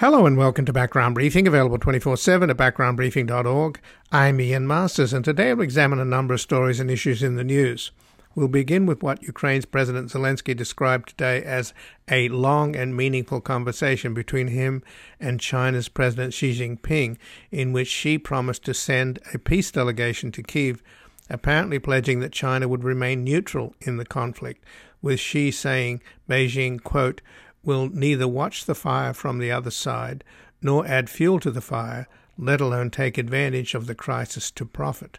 Hello and welcome to Background Briefing, available 24 7 at backgroundbriefing.org. I'm Ian Masters, and today we'll examine a number of stories and issues in the news. We'll begin with what Ukraine's President Zelensky described today as a long and meaningful conversation between him and China's President Xi Jinping, in which Xi promised to send a peace delegation to Kiev, apparently pledging that China would remain neutral in the conflict, with Xi saying Beijing, quote, will neither watch the fire from the other side nor add fuel to the fire, let alone take advantage of the crisis to profit.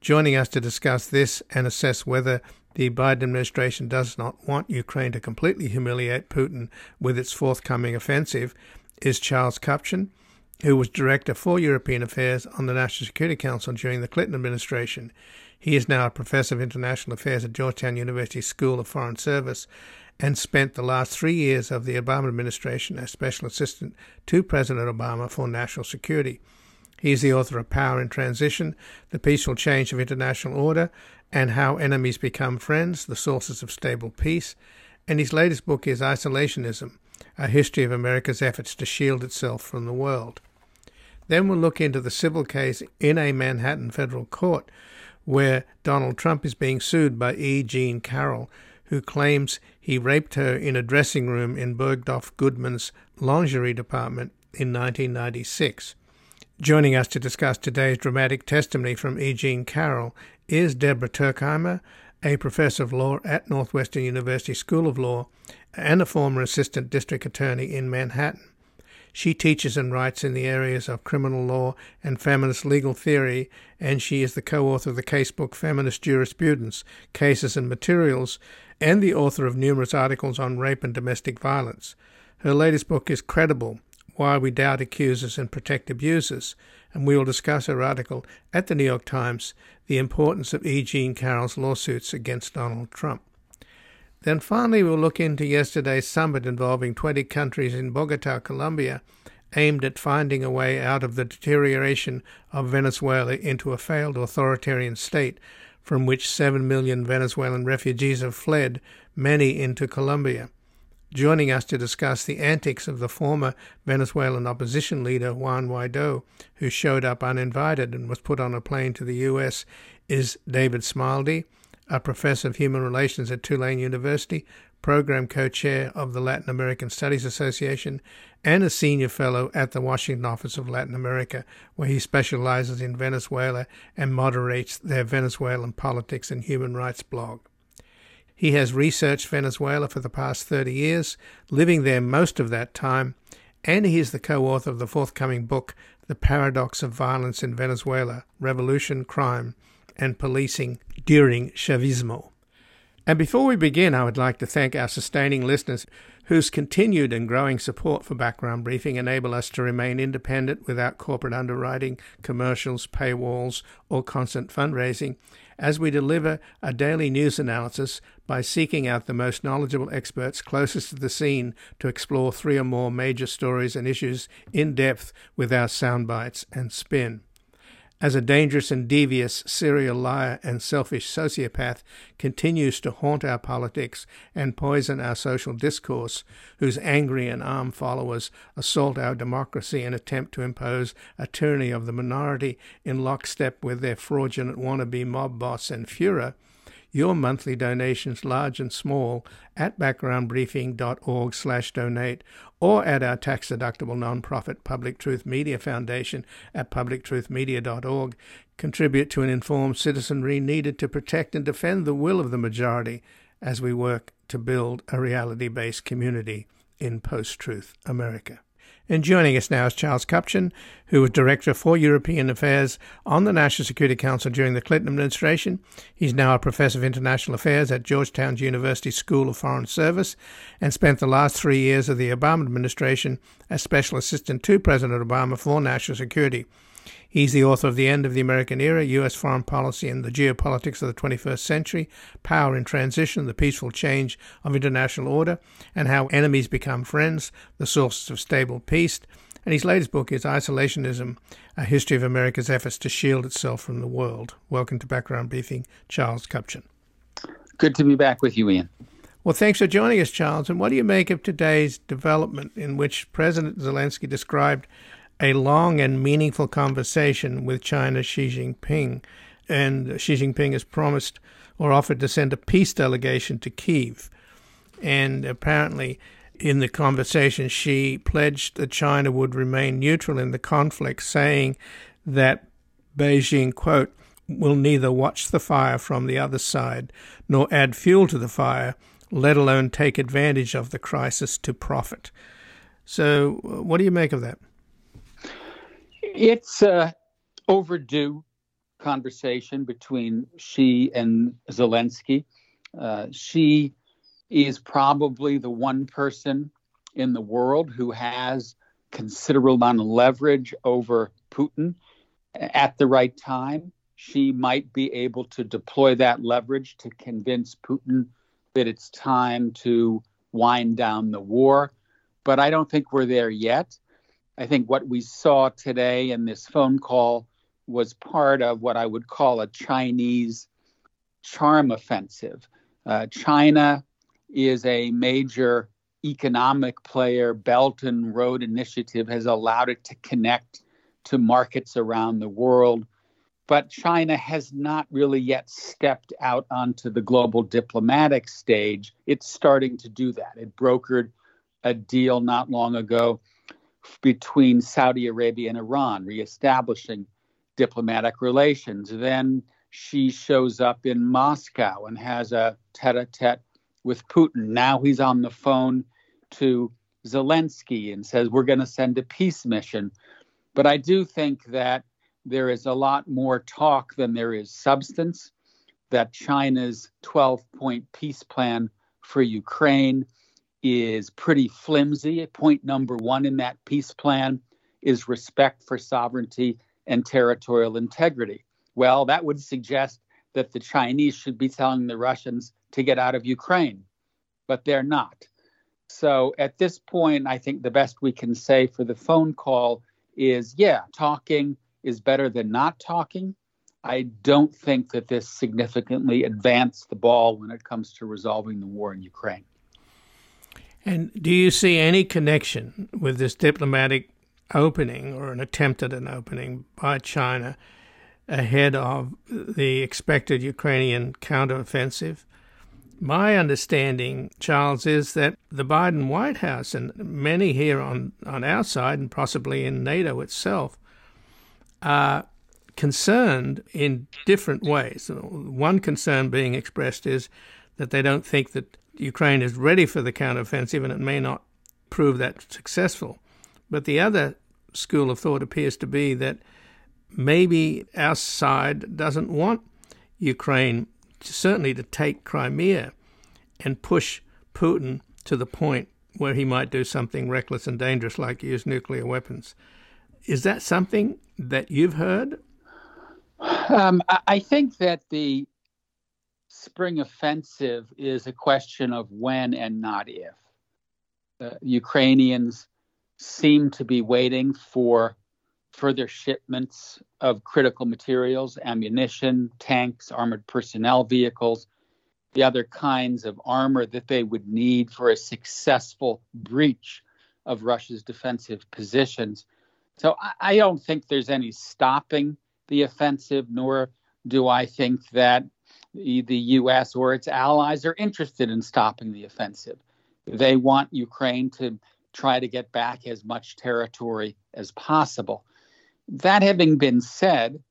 Joining us to discuss this and assess whether the Biden administration does not want Ukraine to completely humiliate Putin with its forthcoming offensive is Charles Kupchan, who was Director for European Affairs on the National Security Council during the Clinton administration. He is now a professor of international affairs at Georgetown University School of Foreign Service and spent the last three years of the Obama administration as special assistant to President Obama for national security. He is the author of Power in Transition, The Peaceful Change of International Order, and How Enemies Become Friends, The Sources of Stable Peace. And his latest book is Isolationism, A History of America's Efforts to Shield Itself from the World. Then we'll look into the civil case in a Manhattan federal court where Donald Trump is being sued by E. Jean Carroll who claims he raped her in a dressing room in Bergdorf Goodman's lingerie department in 1996. Joining us to discuss today's dramatic testimony from E. Jean Carroll is Deborah Tuerkheimer, a professor of law at Northwestern University School of Law and a former assistant district attorney in Manhattan. She teaches and writes in the areas of criminal law and feminist legal theory, and she is the co author of the casebook Feminist Jurisprudence Cases and Materials, and the author of numerous articles on rape and domestic violence. Her latest book is Credible Why We Doubt Accusers and Protect Abusers, and we will discuss her article at the New York Times The Importance of E. Jean Carroll's Lawsuits Against Donald Trump. Then finally, we'll look into yesterday's summit involving 20 countries in Bogota, Colombia, aimed at finding a way out of the deterioration of Venezuela into a failed authoritarian state from which 7 million Venezuelan refugees have fled, many into Colombia. Joining us to discuss the antics of the former Venezuelan opposition leader Juan Guaido, who showed up uninvited and was put on a plane to the U.S., is David Smilde a professor of human relations at Tulane University, program co chair of the Latin American Studies Association, and a senior fellow at the Washington Office of Latin America, where he specializes in Venezuela and moderates their Venezuelan politics and human rights blog. He has researched Venezuela for the past 30 years, living there most of that time, and he is the co author of the forthcoming book, The Paradox of Violence in Venezuela Revolution, Crime, and Policing during Chavismo. And before we begin, I would like to thank our sustaining listeners whose continued and growing support for Background Briefing enable us to remain independent without corporate underwriting, commercials, paywalls, or constant fundraising, as we deliver a daily news analysis by seeking out the most knowledgeable experts closest to the scene to explore three or more major stories and issues in depth with our sound bites and spin as a dangerous and devious serial liar and selfish sociopath continues to haunt our politics and poison our social discourse, whose angry and armed followers assault our democracy and attempt to impose a tyranny of the minority in lockstep with their fraudulent wannabe mob boss and Fuhrer, your monthly donations, large and small, at backgroundbriefing.org slash donate or at our tax-deductible nonprofit Public Truth Media Foundation at publictruthmedia.org contribute to an informed citizenry needed to protect and defend the will of the majority as we work to build a reality-based community in post-truth America. And joining us now is Charles Kupchan, who was Director for European Affairs on the National Security Council during the Clinton administration. He's now a professor of international affairs at Georgetown University School of Foreign Service and spent the last three years of the Obama administration as special assistant to President Obama for national security. He's the author of The End of the American Era, U.S. Foreign Policy and the Geopolitics of the 21st Century, Power in Transition, The Peaceful Change of International Order, and How Enemies Become Friends, The Sources of Stable Peace. And his latest book is Isolationism, A History of America's Efforts to Shield Itself from the World. Welcome to Background Briefing, Charles Kupchan. Good to be back with you, Ian. Well, thanks for joining us, Charles. And what do you make of today's development in which President Zelensky described a long and meaningful conversation with China's Xi Jinping? And Xi Jinping has promised or offered to send a peace delegation to Kiev. And apparently, in the conversation, Xi pledged that China would remain neutral in the conflict, saying that Beijing, quote, will neither watch the fire from the other side nor add fuel to the fire, let alone take advantage of the crisis to profit. So, uh, what do you make of that? It's uh, overdue conversation between Xi and Zelensky. Uh, Xi is probably the one person in the world who has considerable amount of leverage over Putin at the right time. Xi might be able to deploy that leverage to convince Putin that it's time to wind down the war. But I don't think we're there yet. I think what we saw today in this phone call was part of what I would call a Chinese charm offensive. Uh, China is a major economic player. Belt and Road Initiative has allowed it to connect to markets around the world. But China has not really yet stepped out onto the global diplomatic stage. It's starting to do that. It brokered a deal not long ago between Saudi Arabia and Iran, reestablishing diplomatic relations. Then Xi shows up in Moscow and has a tete a tete with Putin. Now he's on the phone to Zelensky and says, We're going to send a peace mission. But I do think that there is a lot more talk than there is substance, that China's 12 point peace plan for Ukraine is pretty flimsy. Point number one in that peace plan is respect for sovereignty and territorial integrity. Well, that would suggest that the Chinese should be telling the Russians to get out of Ukraine, but they're not. So at this point, I think the best we can say for the phone call is yeah, talking is better than not talking. I don't think that this significantly advanced the ball when it comes to resolving the war in Ukraine. And do you see any connection with this diplomatic opening or an attempt at an opening by China ahead of the expected Ukrainian counteroffensive? My understanding, Charles, is that the Biden White House and many here on, on our side and possibly in NATO itself are concerned in different ways. One concern being expressed is that they don't think that Ukraine is ready for the counteroffensive and it may not prove that successful. But the other school of thought appears to be that maybe our side doesn't want Ukraine certainly to take Crimea and push Putin to the point where he might do something reckless and dangerous like use nuclear weapons. Is that something that you've heard? Um, I think that the spring offensive is a question of when and not if. The Ukrainians seem to be waiting for further shipments of critical materials, ammunition, tanks, armored personnel vehicles, the other kinds of armor that they would need for a successful breach of Russia's defensive positions. So I, I don't think there's any stopping the offensive, nor do I think that the, the U.S. or its allies are interested in stopping the offensive. They want Ukraine to try to get back as much territory as possible. That having been said,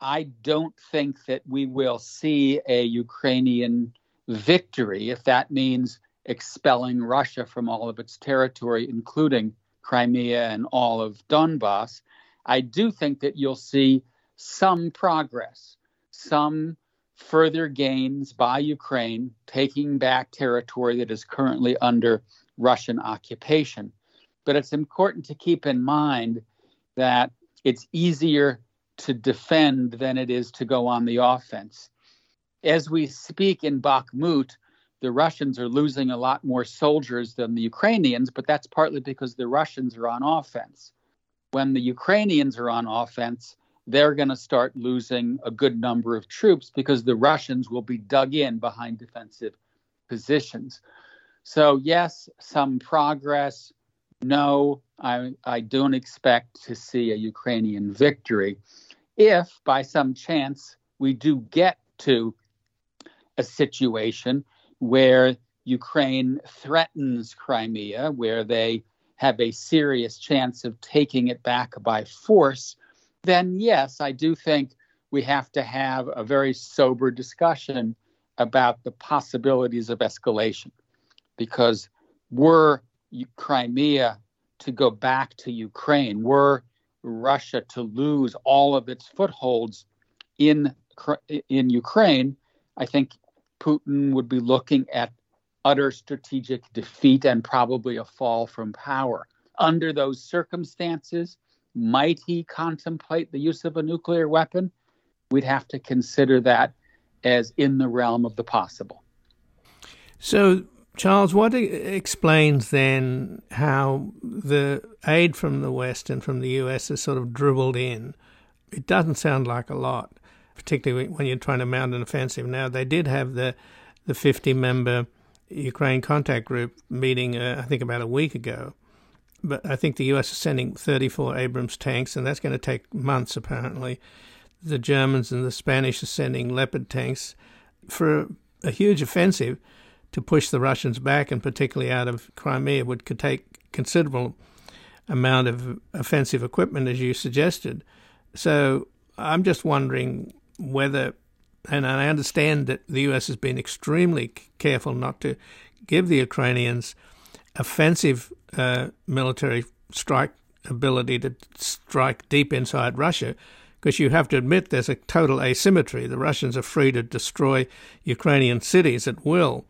I don't think that we will see a Ukrainian victory if that means expelling Russia from all of its territory, including Crimea and all of Donbass. I do think that you'll see some progress, some further gains by Ukraine taking back territory that is currently under Russian occupation. But it's important to keep in mind that it's easier to defend than it is to go on the offense. As we speak in Bakhmut, the Russians are losing a lot more soldiers than the Ukrainians, but that's partly because the Russians are on offense. When the Ukrainians are on offense, they're going to start losing a good number of troops because the Russians will be dug in behind defensive positions. So, yes, some progress. No, I, I don't expect to see a Ukrainian victory. If by some chance we do get to a situation where Ukraine threatens Crimea, where they have a serious chance of taking it back by force, then yes, I do think we have to have a very sober discussion about the possibilities of escalation. Because were Crimea to go back to Ukraine, were Russia to lose all of its footholds in in Ukraine, I think Putin would be looking at utter strategic defeat and probably a fall from power. Under those circumstances, might he contemplate the use of a nuclear weapon? We'd have to consider that as in the realm of the possible. So, Charles, what explains then how the aid from the West and from the US is sort of dribbled in? It doesn't sound like a lot, particularly when you're trying to mount an offensive. Now, they did have the, the 50 member Ukraine contact group meeting, uh, I think, about a week ago. But I think the US is sending 34 Abrams tanks, and that's going to take months, apparently. The Germans and the Spanish are sending Leopard tanks for a, a huge offensive to push the Russians back, and particularly out of Crimea, would could take considerable amount of offensive equipment, as you suggested. So I'm just wondering whether and I understand that the US has been extremely careful not to give the Ukrainians offensive uh, military strike ability to strike deep inside Russia, because you have to admit there's a total asymmetry. The Russians are free to destroy Ukrainian cities at will,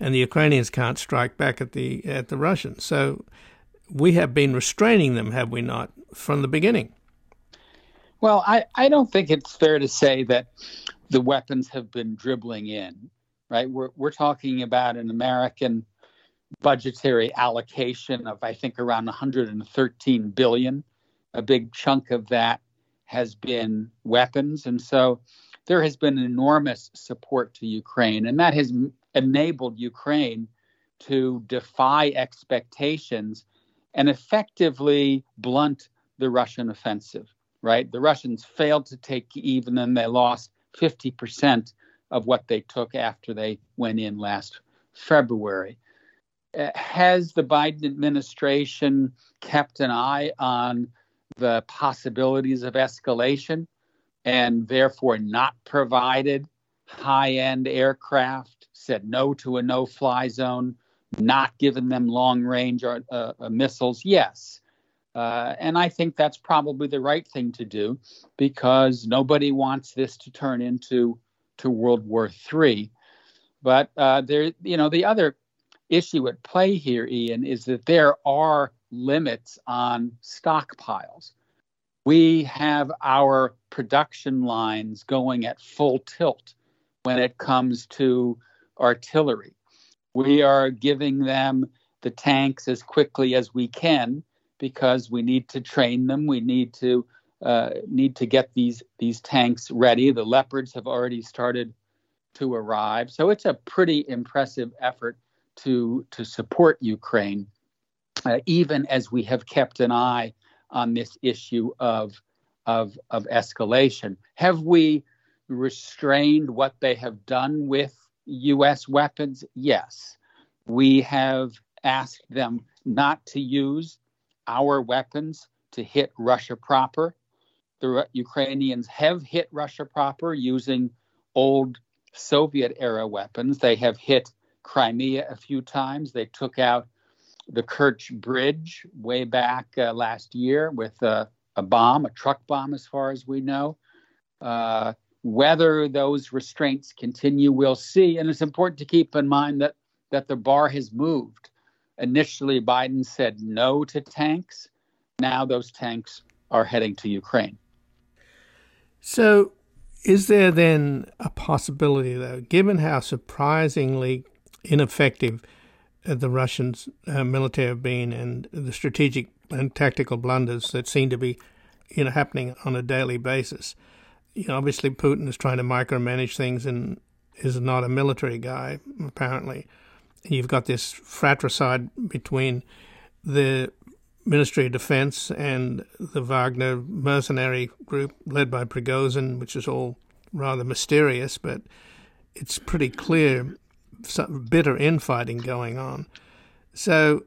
and the Ukrainians can't strike back at the at the Russians. So we have been restraining them, have we not, from the beginning? Well, I, I don't think it's fair to say that the weapons have been dribbling in, right? We're, we're talking about an American budgetary allocation of, I think, around 113 billion. A big chunk of that has been weapons. And so there has been enormous support to Ukraine, and that has enabled Ukraine to defy expectations and effectively blunt the Russian offensive, right? The Russians failed to take Kyiv and they lost 50% of what they took after they went in last February. Has the Biden administration kept an eye on the possibilities of escalation and therefore not provided high end aircraft, said no to a no fly zone, not given them long range uh, uh, missiles? Yes. Uh, and I think that's probably the right thing to do because nobody wants this to turn into to World War III. But uh, there, you know, the other issue at play here, Ian, is that there are limits on stockpiles. We have our production lines going at full tilt when it comes to artillery. We are giving them the tanks as quickly as we can because we need to train them. We need to uh, need to get these these tanks ready. The leopards have already started to arrive, so it's a pretty impressive effort to to support Ukraine, uh, even as we have kept an eye on this issue of of of escalation. Have we restrained what they have done with U.S. weapons? Yes, we have asked them not to use our weapons to hit Russia proper. The Ukrainians have hit Russia proper using old Soviet era weapons. They have hit Crimea a few times. They took out the Kerch Bridge way back uh, last year with a, a, bomb, a truck bomb, as far as we know. Uh, whether those restraints continue, we'll see. And it's important to keep in mind that, that the bar has moved. Initially, Biden said no to tanks. Now those tanks are heading to Ukraine. So, is there then a possibility, though, given how surprisingly ineffective uh, the Russians' uh, military have been and the strategic and tactical blunders that seem to be, you know, happening on a daily basis? You know, obviously Putin is trying to micromanage things and is not a military guy, apparently. You've got this fratricide between the Ministry of Defense and the Wagner mercenary group led by Prigozhin, which is all rather mysterious, but it's pretty clear some bitter infighting going on. So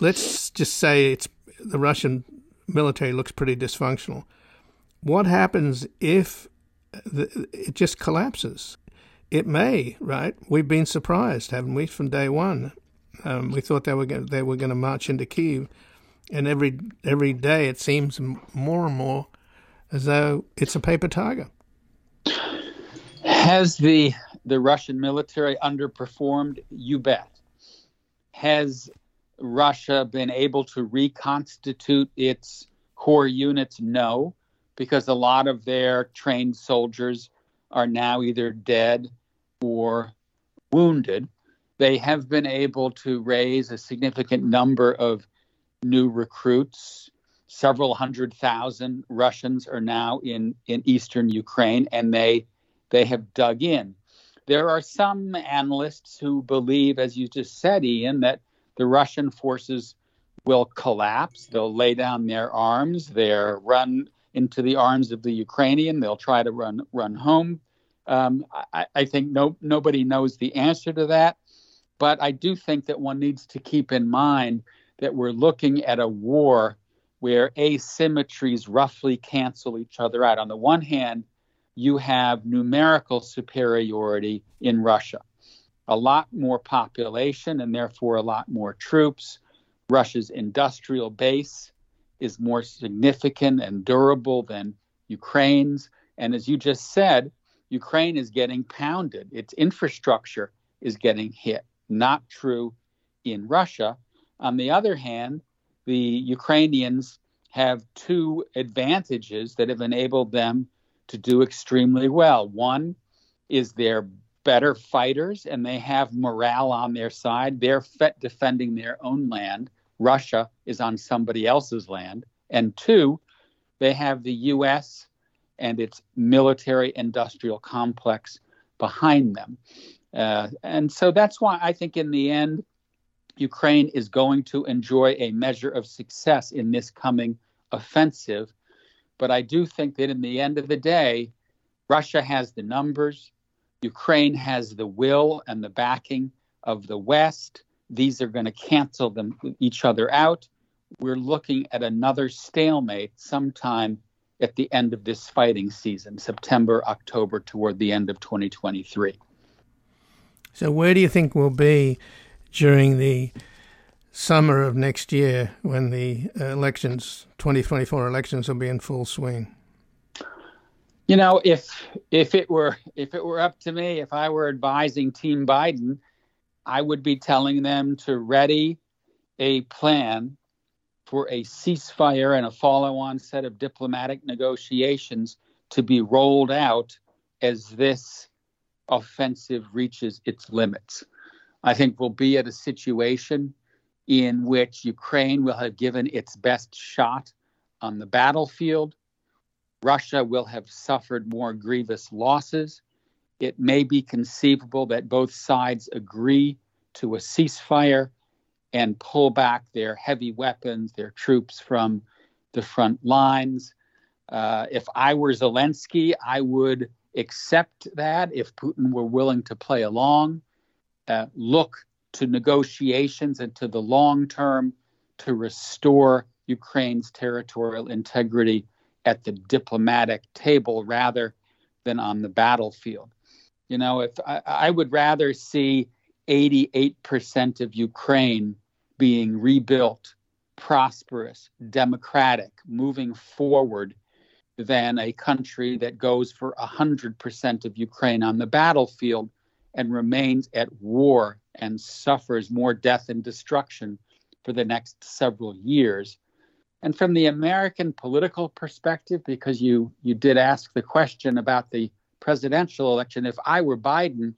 let's just say it's the Russian military looks pretty dysfunctional. What happens if the, it just collapses? It may, right? We've been surprised, haven't we, from day one? Um, we thought they were going, they were going to march into Kiev, and every every day it seems more and more as though it's a paper tiger. Has the the Russian military underperformed? You bet. Has Russia been able to reconstitute its core units? No, because a lot of their trained soldiers are now either dead or wounded. They have been able to raise a significant number of new recruits. Several hundred thousand Russians are now in, in eastern Ukraine, and they they have dug in. There are some analysts who believe, as you just said, Ian, that the Russian forces will collapse. They'll lay down their arms. They'll run into the arms of the Ukrainian. They'll try to run run home. Um, I, I, think no nobody knows the answer to that, but I do think that one needs to keep in mind that we're looking at a war where asymmetries roughly cancel each other out. On the one hand, you have numerical superiority in Russia a lot more population and therefore a lot more troops. Russia's industrial base is more significant and durable than Ukraine's. And as you just said, Ukraine is getting pounded. Its infrastructure is getting hit. Not true in Russia. On the other hand, the Ukrainians have two advantages that have enabled them to do extremely well. One is they're better fighters and they have morale on their side. They're defending their own land. Russia is on somebody else's land. And two, they have the U.S. and its military industrial complex behind them. Uh, and so that's why I think in the end, Ukraine is going to enjoy a measure of success in this coming offensive. But I do think that in the end of the day, Russia has the numbers, Ukraine has the will and the backing of the West. These are going to cancel them each other out. We're looking at another stalemate sometime at the end of this fighting season, September, October, toward the end of 2023. So, where do you think we'll be during the summer of next year when the elections, 2024 elections, will be in full swing? You know, if if it were if it were up to me, if I were advising Team Biden, I would be telling them to ready a plan for a ceasefire and a follow-on set of diplomatic negotiations to be rolled out as this offensive reaches its limits. I think we'll be at a situation in which Ukraine will have given its best shot on the battlefield Russia will have suffered more grievous losses. It may be conceivable that both sides agree to a ceasefire and pull back their heavy weapons, their troops from the front lines. Uh, if I were Zelensky, I would accept that if Putin were willing to play along, uh, look to negotiations and to the long term to restore Ukraine's territorial integrity at the diplomatic table rather than on the battlefield. You know, if I, I would rather see 88% of Ukraine being rebuilt, prosperous, democratic, moving forward than a country that goes for 100% of Ukraine on the battlefield and remains at war and suffers more death and destruction for the next several years and from the American political perspective, because you you did ask the question about the presidential election, if I were Biden,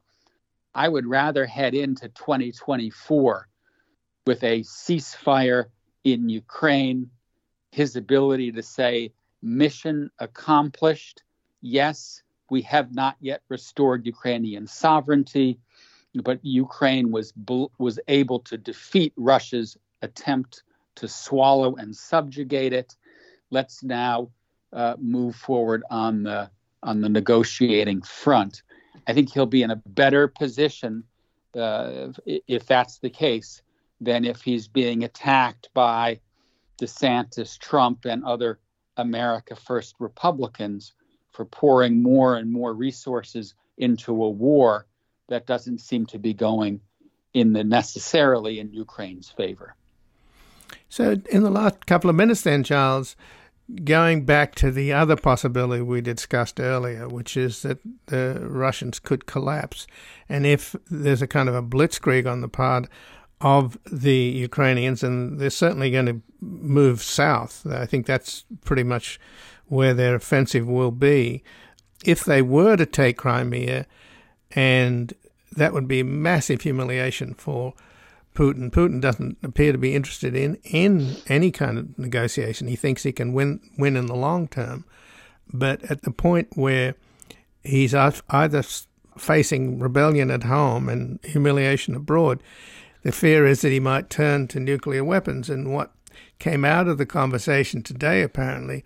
I would rather head into 2024 with a ceasefire in Ukraine, his ability to say mission accomplished. Yes, we have not yet restored Ukrainian sovereignty, but Ukraine was was able to defeat Russia's attempt to swallow and subjugate it. Let's now uh, move forward on the on the negotiating front. I think he'll be in a better position uh, if that's the case than if he's being attacked by DeSantis, Trump, and other America First Republicans for pouring more and more resources into a war that doesn't seem to be going in the necessarily in Ukraine's favor. So, in the last couple of minutes, then, Charles, going back to the other possibility we discussed earlier, which is that the Russians could collapse. And if there's a kind of a blitzkrieg on the part of the Ukrainians, and they're certainly going to move south, I think that's pretty much where their offensive will be. If they were to take Crimea, and that would be massive humiliation for Putin. Putin doesn't appear to be interested in in any kind of negotiation. He thinks he can win win in the long term, but at the point where he's either facing rebellion at home and humiliation abroad, the fear is that he might turn to nuclear weapons. And what came out of the conversation today, apparently,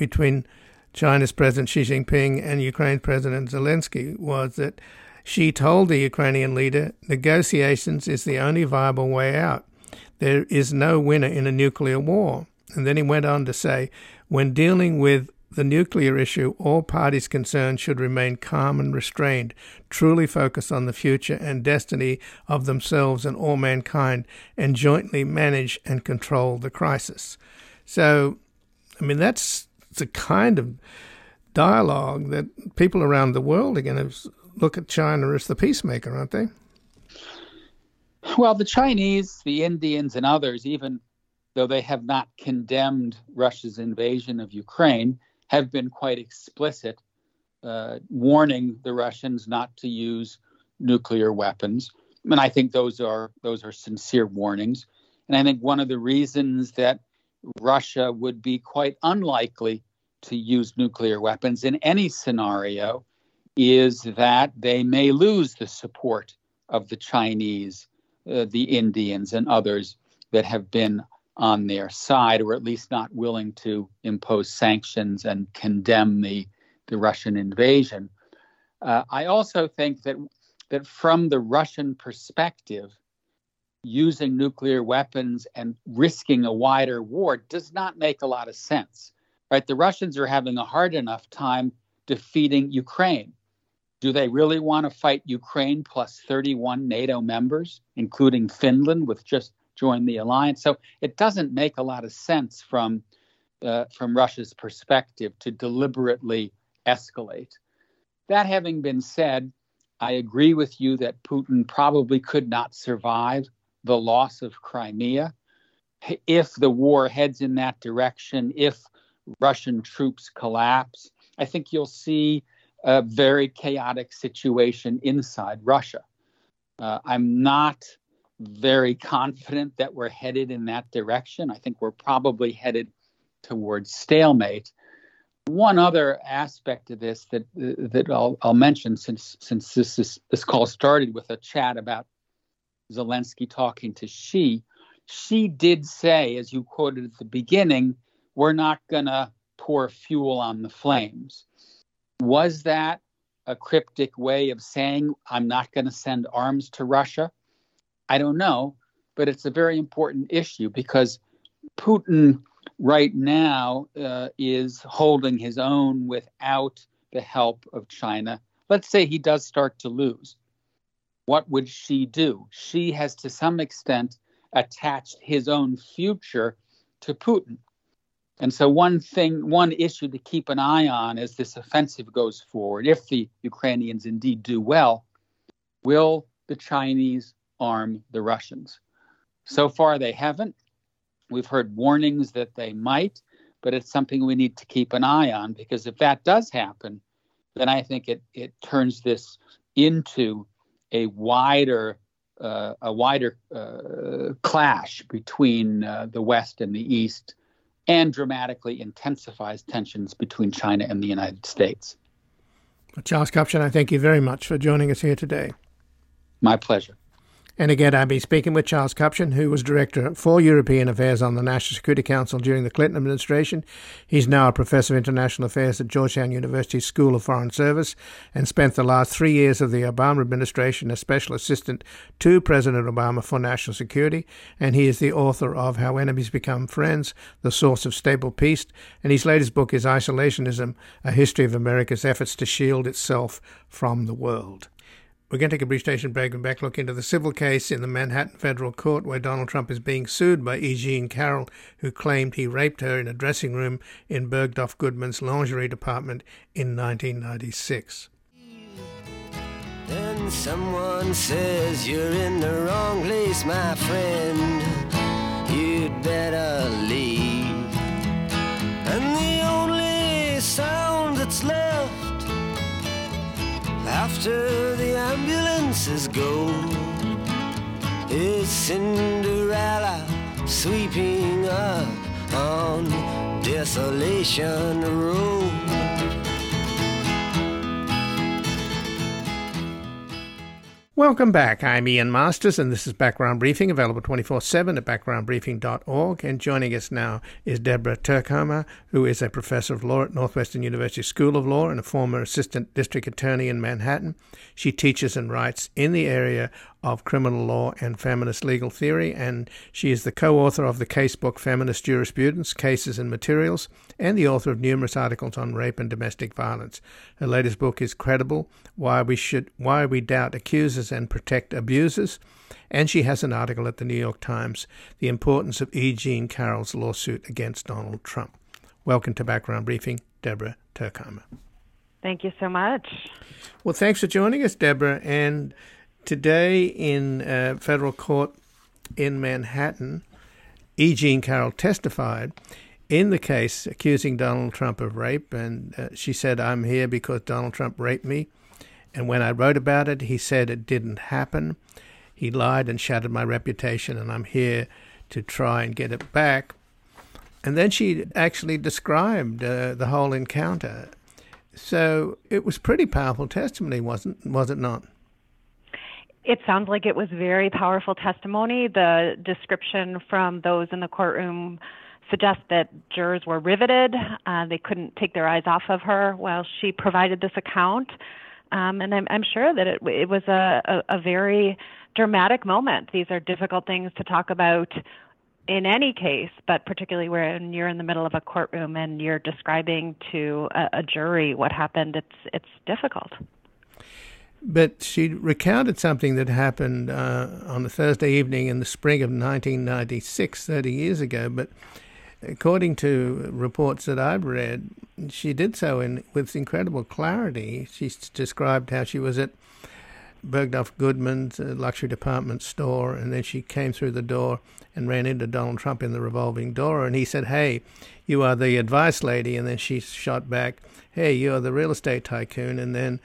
between China's President Xi Jinping and Ukraine's President Zelensky, was that Xi told the Ukrainian leader negotiations is the only viable way out. There is no winner in a nuclear war. And then he went on to say, when dealing with the nuclear issue, all parties concerned should remain calm and restrained, truly focus on the future and destiny of themselves and all mankind, and jointly manage and control the crisis. So, I mean, that's the kind of dialogue that people around the world are going to look at China as the peacemaker, aren't they? Well, the Chinese, the Indians, and others, even though they have not condemned Russia's invasion of Ukraine, have been quite explicit, uh, warning the Russians not to use nuclear weapons. And I think those are those are sincere warnings. And I think one of the reasons that Russia would be quite unlikely to use nuclear weapons in any scenario is that they may lose the support of the Chinese, uh, the Indians, and others that have been on their side, or at least not willing to impose sanctions and condemn the, the Russian invasion. Uh, I also think that that from the Russian perspective, using nuclear weapons and risking a wider war does not make a lot of sense. Right? The Russians are having a hard enough time defeating Ukraine. Do they really want to fight Ukraine plus 31 NATO members, including Finland, with just joined the alliance? So it doesn't make a lot of sense from uh, from Russia's perspective to deliberately escalate. That having been said, I agree with you that Putin probably could not survive the loss of Crimea. If the war heads in that direction, if Russian troops collapse, I think you'll see a very chaotic situation inside Russia. Uh, I'm not very confident that we're headed in that direction. I think we're probably headed towards stalemate. One other aspect of this that that I'll, I'll mention, since since this is, this call started with a chat about Zelensky talking to Xi, Xi did say, as you quoted at the beginning, we're not going to pour fuel on the flames. Was that a cryptic way of saying, I'm not going to send arms to Russia? I don't know, but it's a very important issue because Putin right now uh, is holding his own without the help of China. Let's say he does start to lose. What would Xi do? Xi has to some extent attached his own future to Putin. And so, one thing, one issue to keep an eye on as this offensive goes forward, if the Ukrainians indeed do well, will the Chinese arm the Russians? So far, they haven't. We've heard warnings that they might, but it's something we need to keep an eye on because if that does happen, then I think it, it turns this into a wider uh, a wider uh, clash between uh, the West and the East and dramatically intensifies tensions between China and the United States. Charles Kupchan, I thank you very much for joining us here today. My pleasure. And again, I'll be speaking with Charles Kupchan, who was Director for European Affairs on the National Security Council during the Clinton administration. He's now a Professor of International Affairs at Georgetown University School of Foreign Service and spent the last three years of the Obama administration as Special Assistant to President Obama for National Security. And he is the author of How Enemies Become Friends, The Source of Stable Peace. And his latest book is Isolationism, A History of America's Efforts to Shield Itself from the World. We're going to take a brief station break and back look into the civil case in the Manhattan federal court where Donald Trump is being sued by E. Jean Carroll, who claimed he raped her in a dressing room in Bergdorf Goodman's lingerie department in 1996. Then someone says you're in the wrong place, my friend. You'd better leave. And the only sound that's left after the ambulances go, is Cinderella sweeping up on Desolation Row. Welcome back. I'm Ian Masters, and this is Background Briefing, available 24 7 at backgroundbriefing.org. And joining us now is Deborah Tuerkheimer, who is a professor of law at Northwestern University School of Law and a former assistant district attorney in Manhattan. She teaches and writes in the area of criminal law and feminist legal theory, and she is the co author of the casebook Feminist Jurisprudence Cases and Materials, and the author of numerous articles on rape and domestic violence. Her latest book is Credible Why We, Should, Why we Doubt Accusers and Protect Abusers, and she has an article at the New York Times, The Importance of E. Jean Carroll's Lawsuit Against Donald Trump. Welcome to Background Briefing, Deborah Tuerkheimer. Thank you so much. Well, thanks for joining us, Deborah. And Today in uh, federal court in Manhattan, E. Jean Carroll testified in the case accusing Donald Trump of rape, and uh, she said, I'm here because Donald Trump raped me. And when I wrote about it, he said it didn't happen. He lied and shattered my reputation, and I'm here to try and get it back. And then she actually described uh, the whole encounter. So it was pretty powerful testimony, wasn't was it not? It sounds like it was very powerful testimony. The description from those in the courtroom suggests that jurors were riveted. Uh, they couldn't take their eyes off of her while she provided this account. Um, and I'm, I'm, sure that it, it was a, a, a, very dramatic moment. These are difficult things to talk about in any case, but particularly when you're in the middle of a courtroom and you're describing to a, a jury what happened, it's it's difficult. But she recounted something that happened uh, on a Thursday evening in the spring of 1996, 30 years ago. But according to reports that I've read, she did so in with incredible clarity. She described how she was at Bergdorf Goodman's luxury department store, and then she came through the door and ran into Donald Trump in the revolving door, and he said, "Hey, you are the advice lady," and then she shot back, "Hey, you are the real estate tycoon," and then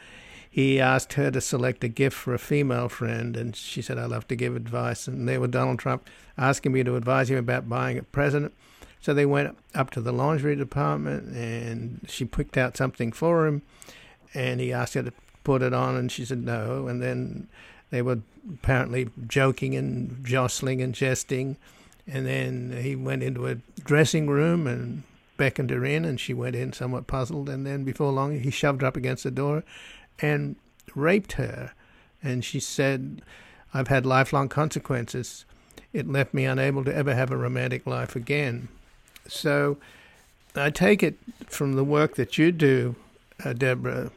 he asked her to select a gift for a female friend, and she said, I love to give advice. And there was Donald Trump asking me to advise him about buying a present. So they went up to the lingerie department, and she picked out something for him, and he asked her to put it on, and she said no. And then they were apparently joking and jostling and jesting. And then he went into a dressing room and beckoned her in, and she went in somewhat puzzled. And then before long, he shoved her up against the door and raped her. And she said, I've had lifelong consequences. It left me unable to ever have a romantic life again. So I take it from the work that you do, uh, Deborah,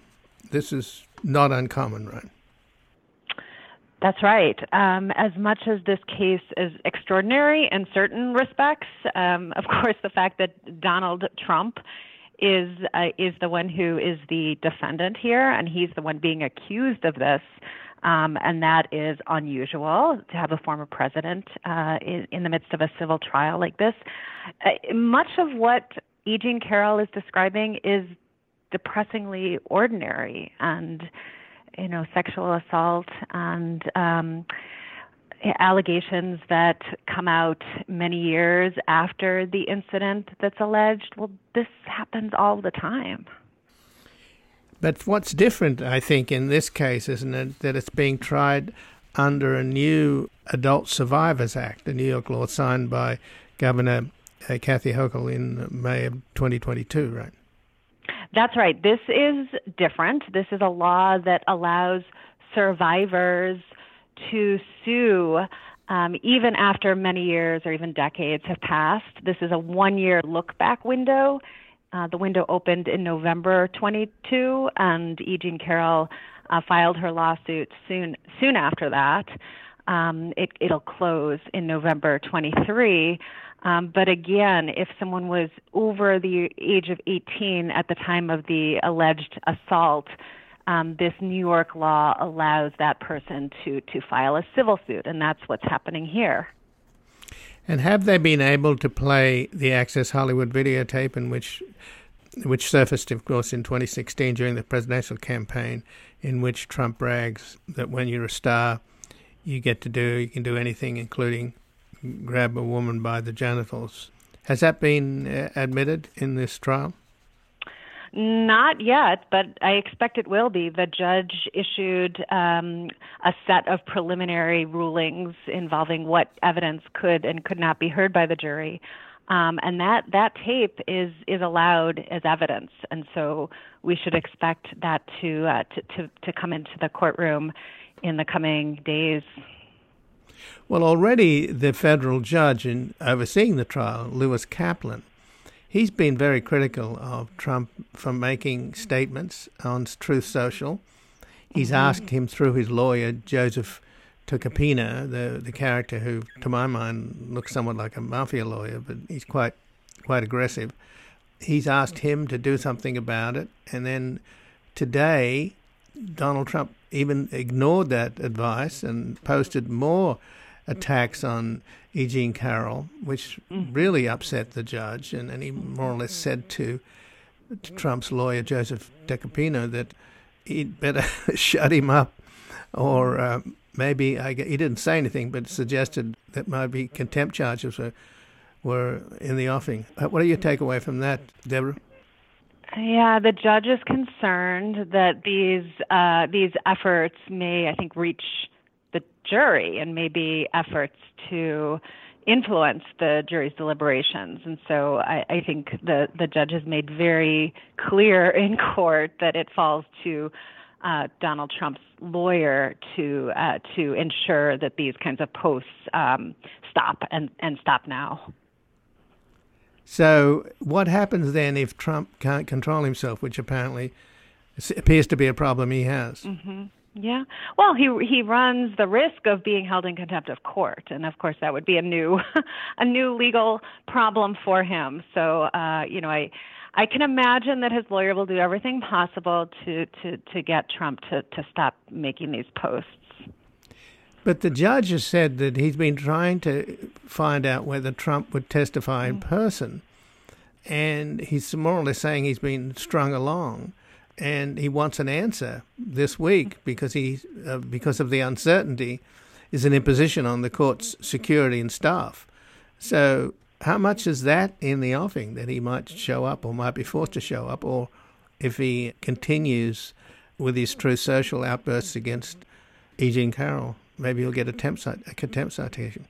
this is not uncommon, right? That's right. Um, as much as this case is extraordinary in certain respects, um, of course, the fact that Donald Trump is uh, is the one who is the defendant here, and he's the one being accused of this. Um, and that is unusual to have a former president uh, in, in, the midst of a civil trial like this. Uh, much of what E. Jean Carroll is describing is depressingly ordinary, and you know, sexual assault and um, allegations that come out many years after the incident that's alleged, well, this happens all the time. But what's different, I think, in this case, isn't it, that it's being tried under a new Adult Survivors Act, a New York law signed by Governor uh, Kathy Hochul in May of 2022, right? That's right. This is different. This is a law that allows survivors to sue um, even after many years or even decades have passed. This is a one year look back window. Uh, the window opened in November 22, and E. Jean Carroll uh, filed her lawsuit soon soon after that. Um, it, it'll close in November 23. Um, but again, if someone was over the age of 18 at the time of the alleged assault, um, this New York law allows that person to, to file a civil suit, and that's what's happening here. And have they been able to play the Access Hollywood videotape, in which, which surfaced, of course, in 2016 during the presidential campaign, in which Trump brags that when you're a star, you get to do you can do anything, including grab a woman by the genitals. Has that been uh, admitted in this trial? Not yet, but I expect it will be. The judge issued um, a set of preliminary rulings involving what evidence could and could not be heard by the jury. Um, and that, that tape is, is allowed as evidence. And so we should expect that to, uh, to, to, to come into the courtroom in the coming days. Well, already the federal judge in overseeing the trial, Lewis Kaplan, he's been very critical of Trump for making statements on Truth Social. He's mm-hmm. asked him through his lawyer, Joseph Tacopina, the the character who, to my mind, looks somewhat like a mafia lawyer, but he's quite quite aggressive. He's asked him to do something about it, and then today, Donald Trump even ignored that advice and posted more attacks on E. Jean Carroll, which mm. really upset the judge. And, and he more or less said to, to Trump's lawyer, Joseph Tacopina, that he'd better shut him up or uh, maybe I, he didn't say anything, but suggested that maybe contempt charges were, were in the offing. Uh, what do you take away from that, Deborah? Yeah, the judge is concerned that these uh, these efforts may, I think, reach the jury and maybe efforts to influence the jury's deliberations. And so I, I think the, the judge has made very clear in court that it falls to uh, Donald Trump's lawyer to uh, to ensure that these kinds of posts um, stop and, and stop now. So, what happens then if Trump can't control himself, which apparently appears to be a problem he has? Mm-hmm. Yeah. Well, he he runs the risk of being held in contempt of court, and of course that would be a new a new legal problem for him. So, uh, you know, I I can imagine that his lawyer will do everything possible to to to get Trump to to stop making these posts. But the judge has said that he's been trying to find out whether Trump would testify in mm-hmm. person, and he's more or less saying he's been strung along and he wants an answer this week because he uh, because of the uncertainty is an imposition on the court's security and staff. So how much is that in the offing that he might show up or might be forced to show up or if he continues with his true Social outbursts against E. Jean Carroll, maybe he'll get a, temp, a contempt citation.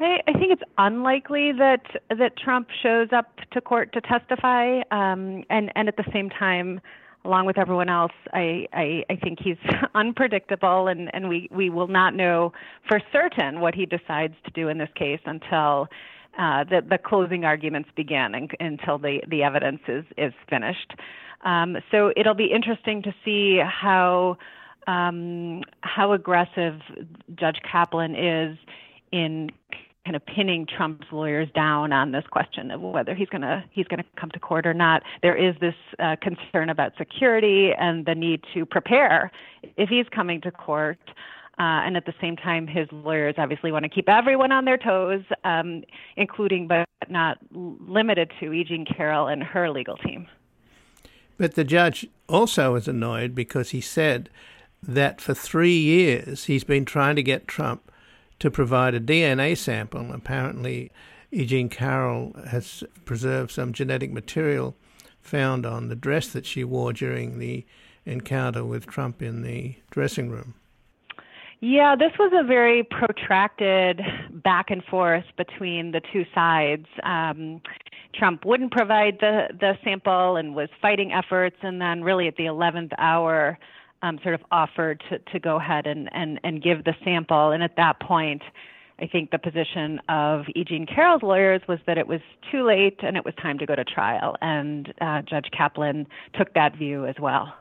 I, think it's unlikely that that Trump shows up to court to testify, um, and and at the same time, along with everyone else, I, I, I think he's unpredictable, and, and we, we will not know for certain what he decides to do in this case until uh, the, the closing arguments begin and, until the, the evidence is, is finished. Um, so it'll be interesting to see how um, how aggressive Judge Kaplan is in kind of pinning Trump's lawyers down on this question of whether he's going to he's going to come to court or not. There is this uh, concern about security and the need to prepare if he's coming to court. Uh, and at the same time, his lawyers obviously want to keep everyone on their toes, um, including but not limited to E. Jean Carroll and her legal team. But the judge also is annoyed because he said that for three years he's been trying to get Trump to provide a DNA sample. Apparently, E. Jean Carroll has preserved some genetic material found on the dress that she wore during the encounter with Trump in the dressing room. Yeah, this was a very protracted back and forth between the two sides. Um, Trump wouldn't provide the, the sample and was fighting efforts, and then really at the 11th hour, um, sort of offered to, to go ahead and, and, and give the sample. And at that point, I think the position of E. Jean Carroll's lawyers was that it was too late and it was time to go to trial. And uh, Judge Kaplan took that view as well.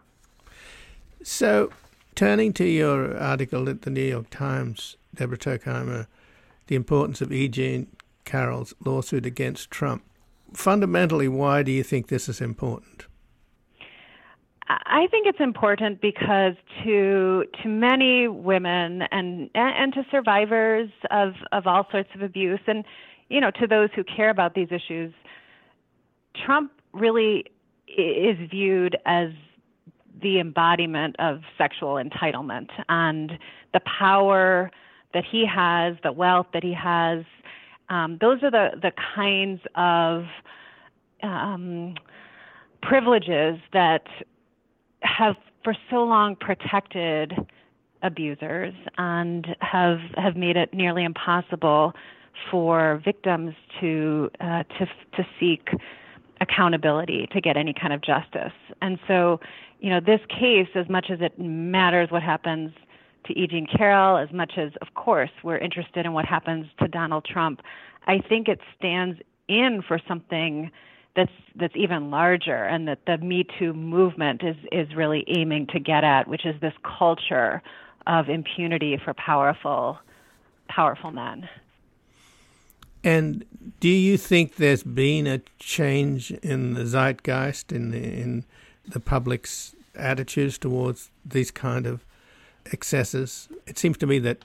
So, turning to your article at the New York Times, Deborah Tuerkheimer, the importance of E. Jean Carroll's lawsuit against Trump. Fundamentally, why do you think this is important? I think it's important because to to many women and and to survivors of of all sorts of abuse and you know to those who care about these issues, Trump really is viewed as the embodiment of sexual entitlement and the power that he has, the wealth that he has. Um, those are the the kinds of um, privileges that have for so long protected abusers and have have made it nearly impossible for victims to uh, to to seek accountability to get any kind of justice. And so, you know, this case, as much as it matters what happens to E. Jean Carroll, as much as, of course, we're interested in what happens to Donald Trump, I think it stands in for something that's that's even larger and that the Me Too movement is is really aiming to get at, which is this culture of impunity for powerful powerful men. And do you think there's been a change in the zeitgeist in the in the public's attitudes towards these kind of excesses? It seems to me that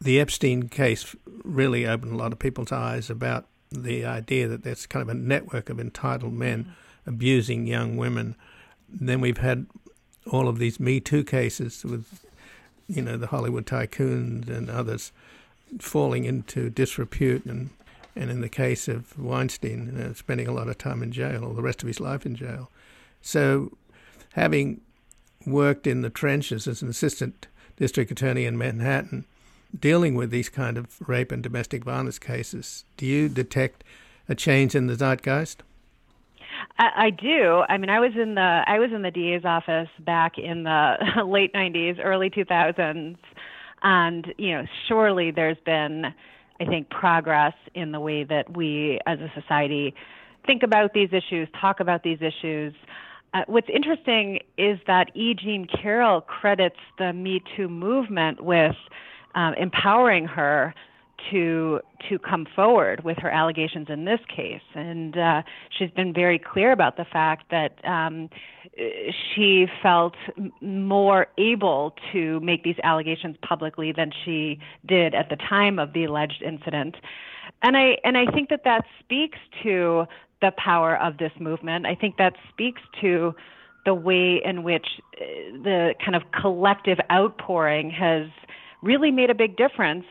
the Epstein case really opened a lot of people's eyes about the idea that there's kind of a network of entitled men mm-hmm. abusing young women. Then we've had all of these Me Too cases with, you know, the Hollywood tycoons and others falling into disrepute, and and in the case of Weinstein, you know, spending a lot of time in jail or the rest of his life in jail. So, having worked in the trenches as an assistant district attorney in Manhattan, dealing with these kind of rape and domestic violence cases, do you detect a change in the zeitgeist? I, do. I mean, I was in the I was in the DA's office back in the late '90s, early 2000s, and you know, surely there's been, I think, progress in the way that we as a society think about these issues, talk about these issues. Uh, what's interesting is that E. Jean Carroll credits the Me Too movement with um, empowering her to to come forward with her allegations in this case, and uh, she's been very clear about the fact that um, she felt more able to make these allegations publicly than she did at the time of the alleged incident, and I and I think that that speaks to the power of this movement. I think that speaks to the way in which uh, the kind of collective outpouring has really made a big difference.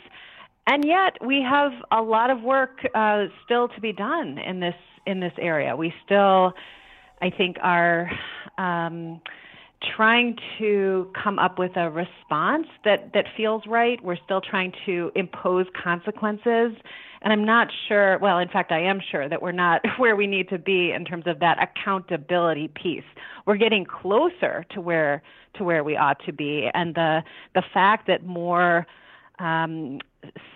And yet, we have a lot of work uh, still to be done in this in this area. We still, I think, are um, trying to come up with a response that that feels right. We're still trying to impose consequences, and I'm not sure. Well, in fact, I am sure that we're not where we need to be in terms of that accountability piece. We're getting closer to where to where we ought to be. And the the fact that more um,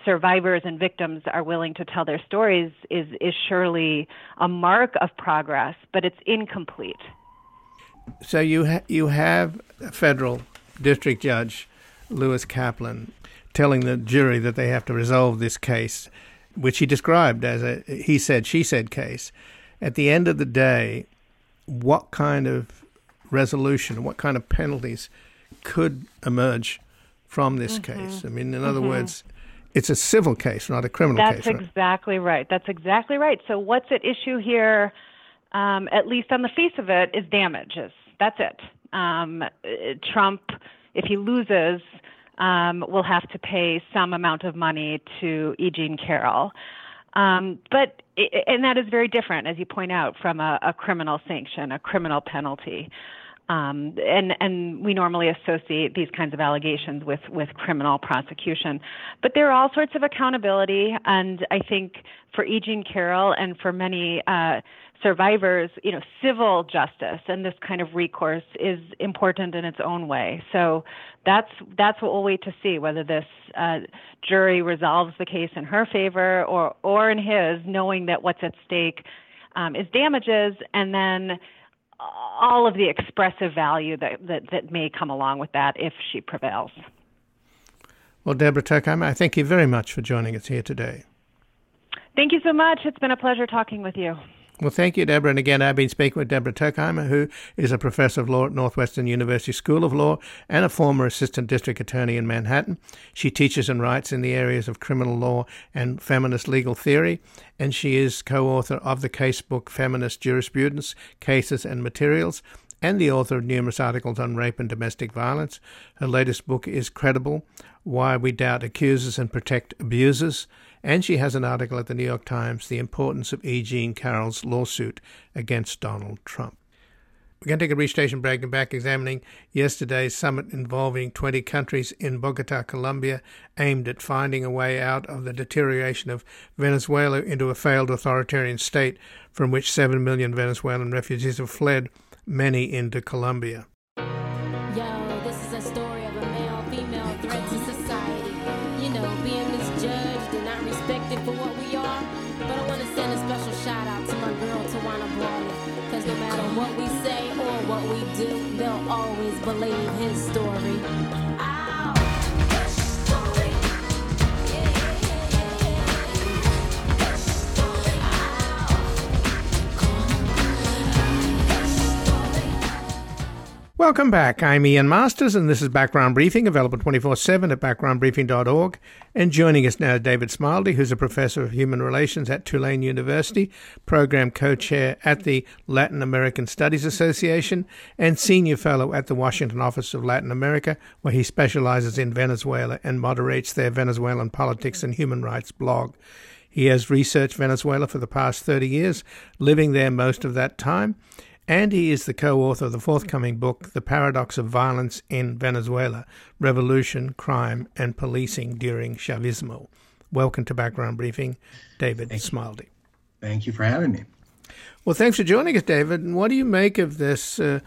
survivors and victims are willing to tell their stories is is surely a mark of progress, but it's incomplete. So you ha- you have a federal district judge, Lewis Kaplan, telling the jury that they have to resolve this case, which he described as a he said she said case. At the end of the day, what kind of resolution, what kind of penalties could emerge from this mm-hmm. case. I mean, in other mm-hmm. words, it's a civil case, not a criminal That's case. That's exactly right? That's exactly right. So, what's at issue here, um, at least on the face of it, is damages. That's it. Um, Trump, if he loses, um, will have to pay some amount of money to E. Jean Carroll. Um, but and that is very different, as you point out, from a, a criminal sanction, a criminal penalty. Um, and and we normally associate these kinds of allegations with with criminal prosecution, but there are all sorts of accountability, and I think for E. Jean Carroll and for many uh, survivors, you know, civil justice and this kind of recourse is important in its own way. So that's that's what we'll wait to see whether this uh, jury resolves the case in her favor or or in his, knowing that what's at stake um, is damages, and then all of the expressive value that, that, that may come along with that if she prevails. Well, Deborah Tuerkheimer, I thank you very much for joining us here today. Thank you so much. It's been a pleasure talking with you. Well, thank you, Deborah. And again, I've been speaking with Deborah Tuerkheimer, who is a professor of law at Northwestern University School of Law and a former assistant district attorney in Manhattan. She teaches and writes in the areas of criminal law and feminist legal theory, and she is co author of the casebook Feminist Jurisprudence, Cases and Materials, and the author of numerous articles on rape and domestic violence. Her latest book is Credible Why We Doubt Accusers and Protect Abusers. And she has an article at the New York Times, The Importance of E. Jean Carroll's Lawsuit Against Donald Trump. We're going to take a brief station break and back examining yesterday's summit involving 20 countries in Bogota, Colombia, aimed at finding a way out of the deterioration of Venezuela into a failed authoritarian state from which 7 million Venezuelan refugees have fled, many into Colombia. Welcome back. I'm Ian Masters, and this is Background Briefing, available 24 7 at backgroundbriefing.org. And joining us now, is David Smilde, who's a professor of human relations at Tulane University, program co chair at the Latin American Studies Association, and senior fellow at the Washington Office of Latin America, where he specializes in Venezuela and moderates their Venezuelan politics and human rights blog. He has researched Venezuela for the past 30 years, living there most of that time and he is the co author of the forthcoming book, The Paradox of Violence in Venezuela Revolution, Crime, and Policing During Chavismo. Welcome to Background Briefing, David Thank Smilde. Thank you for having me. Well, thanks for joining us, David. And what do you make of this? Uh,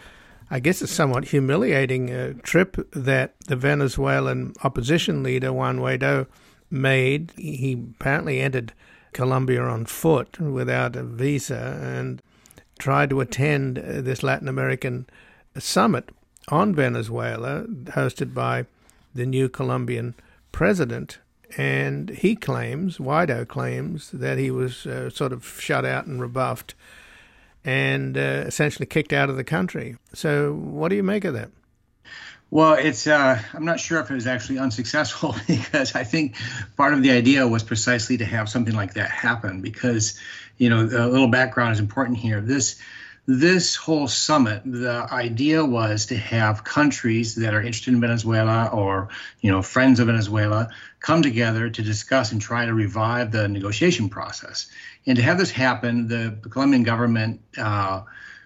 I guess it's somewhat humiliating uh, trip that the Venezuelan opposition leader Juan Guaido made. He apparently entered Colombia on foot without a visa, and tried to attend uh, this Latin American summit on Venezuela, hosted by the new Colombian president. And he claims, Guaido claims, that he was uh, sort of shut out and rebuffed and uh, essentially kicked out of the country. So, what do you make of that? Well, it's uh, I'm not sure if it was actually unsuccessful because I think part of the idea was precisely to have something like that happen because you know a little background is important here. This this whole summit, the idea was to have countries that are interested in Venezuela or you know friends of Venezuela come together to discuss and try to revive the negotiation process. And to have this happen, the, Colombian government. Uh,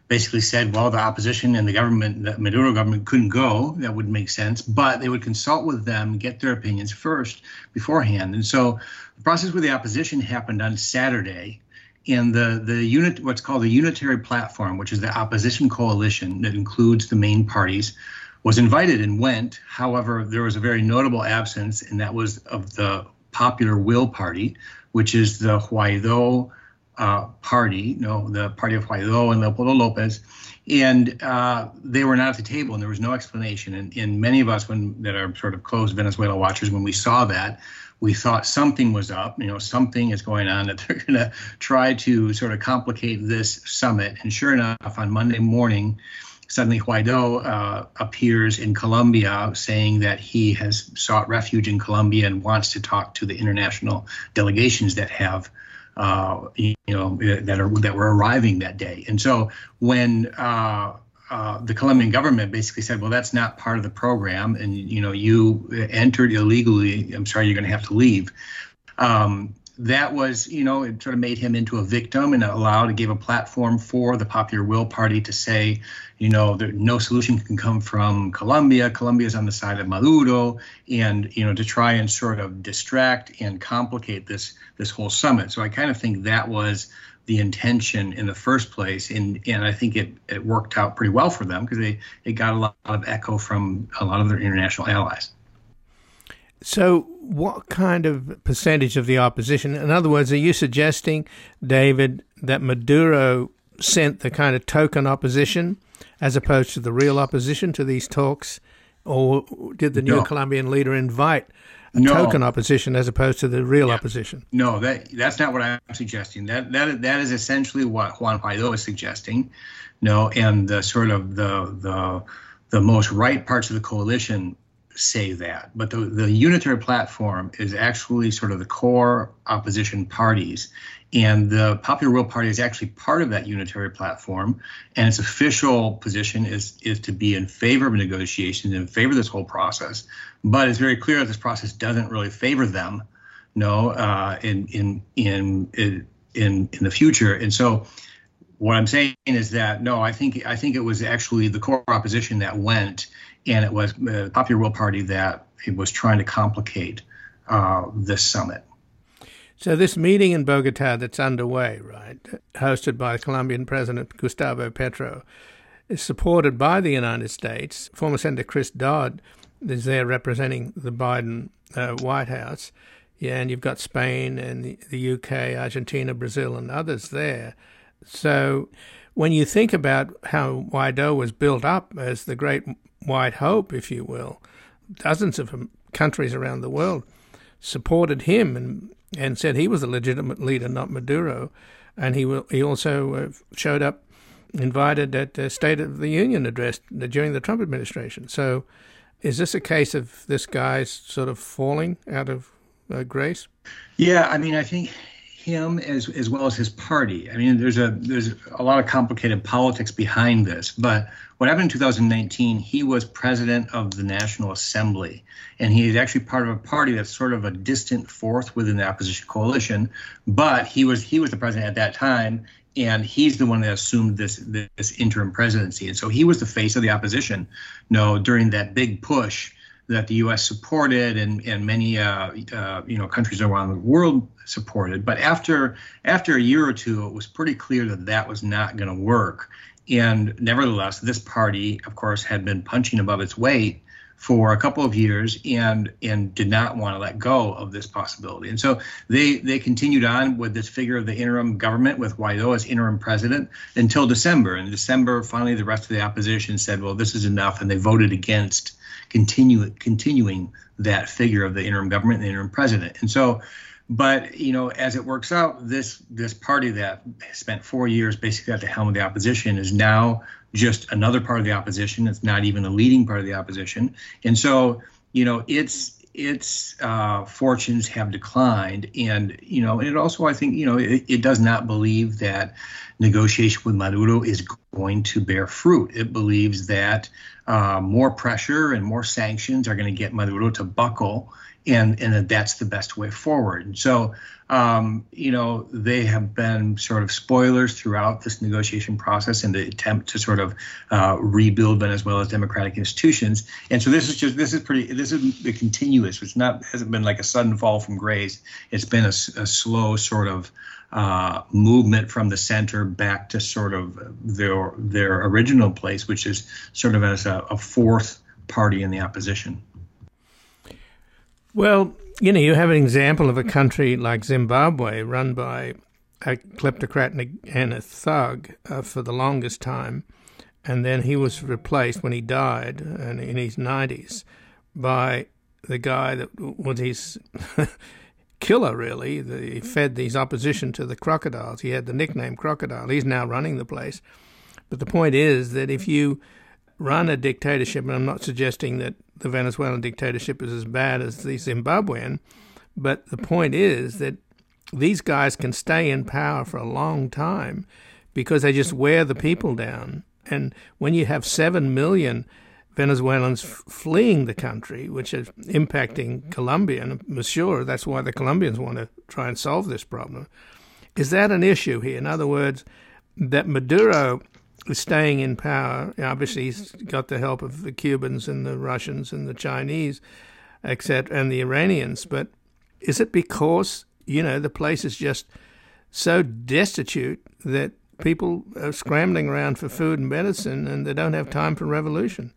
basically said, well, the opposition and the government, the Maduro government couldn't go. That wouldn't make sense, but they would consult with them, get their opinions first beforehand. And so the process with the opposition happened on Saturday. And the, the unit, what's called the unitary platform, which is the opposition coalition that includes the main parties, was invited and went. However, there was a very notable absence, and that was of the Popular Will Party, which is the Guaido uh, party, know, the party of Guaido and Leopoldo Lopez, and uh, they were not at the table, and there was no explanation. And, and many of us, when that are sort of close Venezuela watchers, when we saw that, we thought something was up. You know, something is going on that they're going to try to sort of complicate this summit. And sure enough, on Monday morning, suddenly Guaido uh, appears in Colombia saying that he has sought refuge in Colombia and wants to talk to the international delegations that have uh, you know, that are that were arriving that day. And so when uh, uh, the Colombian government basically said, "Well, that's not part of the program, and you know, you entered illegally. I'm sorry, you're going to have to leave." Um, that was, you know, it sort of made him into a victim and allowed, it gave a platform for the Popular Will Party to say, you know, there, no solution can come from Colombia. Colombia is on the side of Maduro, and you know, to try and sort of distract and complicate this this whole summit. So I kind of think that was the intention in the first place, and and I think it it worked out pretty well for them because they it got a lot of echo from a lot of their international allies. So, what kind of percentage of the opposition? In other words, are you suggesting, David, that Maduro sent the kind of token opposition as opposed to the real opposition to these talks? Or did the new no. Colombian leader invite a no. token opposition as opposed to the real yeah. opposition? No, that that's not what I'm suggesting. That that that is essentially what Juan Guaido is suggesting. No, and the sort of the the the most right parts of the coalition say that. But the, the unitary platform is actually sort of the core opposition parties. And the Popular Will Party is actually part of that unitary platform. And its official position is, is to be in favor of negotiations, in favor of this whole process. But it's very clear that this process doesn't really favor them, no, uh, in, in, in, in, in, the future. And so what I'm saying is that no, I think I think it was actually the core opposition that went and it was the Popular Will Party that was trying to complicate uh, this summit. So this meeting in Bogota that's underway, right, hosted by Colombian President Gustavo Petro, is supported by the United States. Former Senator Chris Dodd is there representing the Biden uh, White House. Yeah, and you've got Spain and the, UK, Argentina, Brazil, and others there. So when you think about how Guaido was built up as the great white hope, if you will. Dozens of countries around the world supported him and, and said he was the legitimate leader, not Maduro. And he he also uh, showed up invited at the State of the Union address during the Trump administration. So, is this a case of this guy's sort of falling out of uh, grace? Yeah, I mean, I think him as as well as his party. I mean, there's a there's a lot of complicated politics behind this, but what happened in 2019, he was president of the National Assembly, and he is actually part of a party that's sort of a distant fourth within the opposition coalition. But he was he was the president at that time, and he's the one that assumed this this interim presidency, and so he was the face of the opposition. no, during that big push that the U.S. supported and and many uh, uh, you know countries around the world supported. But after after a year or two, it was pretty clear that that was not going to work. And nevertheless, this party, of course, had been punching above its weight for a couple of years and and did not want to let go of this possibility. And so they they continued on with this figure of the interim government with Guaido as interim president until December. In December, finally, the rest of the opposition said, "Well, this is enough," and they voted against continue continuing that figure of the interim government and the interim president. And so but you know, as it works out, this this party that spent four years basically at the helm of the opposition is now just another part of the opposition. It's not even a leading part of the opposition, and so you know, its its uh, fortunes have declined, and you know, and it also I think you know it, it does not believe that negotiation with Maduro is going to bear fruit. It believes that uh, more pressure and more sanctions are going to get Maduro to buckle and and that that's the best way forward. So, um, you know, they have been sort of spoilers throughout this negotiation process and the attempt to sort of uh, rebuild Venezuela's democratic institutions. And so this is just this is pretty this is a continuous. It's not hasn't been like a sudden fall from grace. It's been a, a slow sort of uh, movement from the center back to sort of their their original place, which is sort of as a, a fourth party in the opposition. Well, you know, you have an example of a country like Zimbabwe run by a kleptocrat and a thug uh, for the longest time. And then he was replaced when he died in, in his 90s by the guy that was his killer, really. he fed these opposition to the crocodiles. He had the nickname Crocodile. He's now running the place. But the point is that if you run a dictatorship, and I'm not suggesting that the Venezuelan dictatorship is as bad as the Zimbabwean, but the point is that these guys can stay in power for a long time because they just wear the people down. And when you have 7 million Venezuelans f- fleeing the country, which is impacting Colombia. And sure that's why the Colombians want to try and solve this problem. Is that an issue here? In other words, that Maduro staying in power. Obviously, he's got the help of the Cubans and the Russians and the Chinese, except and the Iranians. But is it because you know the place is just so destitute that people are scrambling around for food and medicine, and they don't have time for revolution?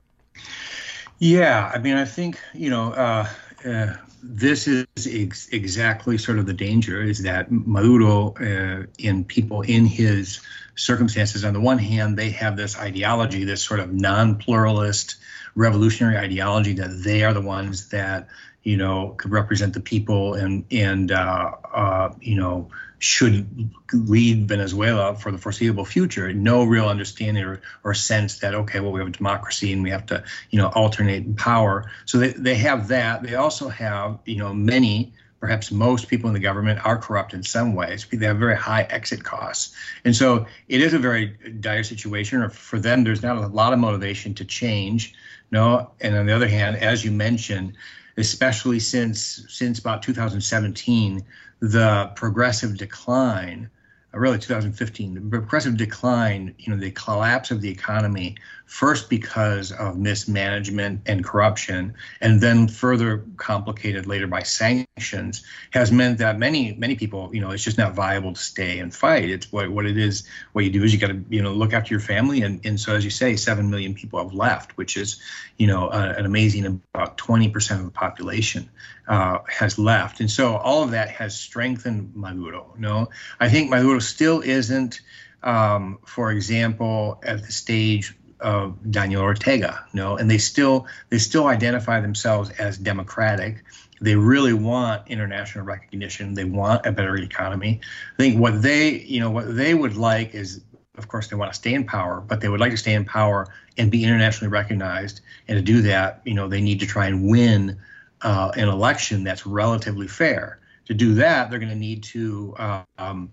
Yeah, I mean, I think you know. Uh, uh, this is ex- exactly sort of the danger is that Maduro uh, in people in his circumstances, on the one hand, they have this ideology, this sort of non pluralist revolutionary ideology that they are the ones that, you know, could represent the people and, and uh, uh, you know, should lead Venezuela for the foreseeable future. No real understanding or, or sense that okay, well, we have a democracy and we have to, you know, alternate in power. So they, they have that. They also have, you know, many perhaps most people in the government are corrupt in some ways. They have very high exit costs. And so it is a very dire situation. Or for them, there's not a lot of motivation to change. No. And on the other hand, as you mentioned, especially since since about 2017, the progressive decline really 2015, the progressive decline, you know, the collapse of the economy, first because of mismanagement and corruption, and then further complicated later by sanctions, has meant that many, many people, you know, it's just not viable to stay and fight. It's what, what it is, what you do is you got to, you know, look after your family. And, and so, as you say, 7 million people have left, which is, you know, uh, an amazing about 20% of the population uh, has left. And so all of that has strengthened Maduro. no, I think Maduro still isn't, um, for example, at the stage of Daniel Ortega. no, and they still they still identify themselves as democratic. They really want international recognition. They want a better economy. I think what they, you know, what they would like is of course, they want to stay in power, but they would like to stay in power and be internationally recognized. And to do that, you know, they need to try and win uh, an election that's relatively fair. To do that, they're going to need to, uh, um,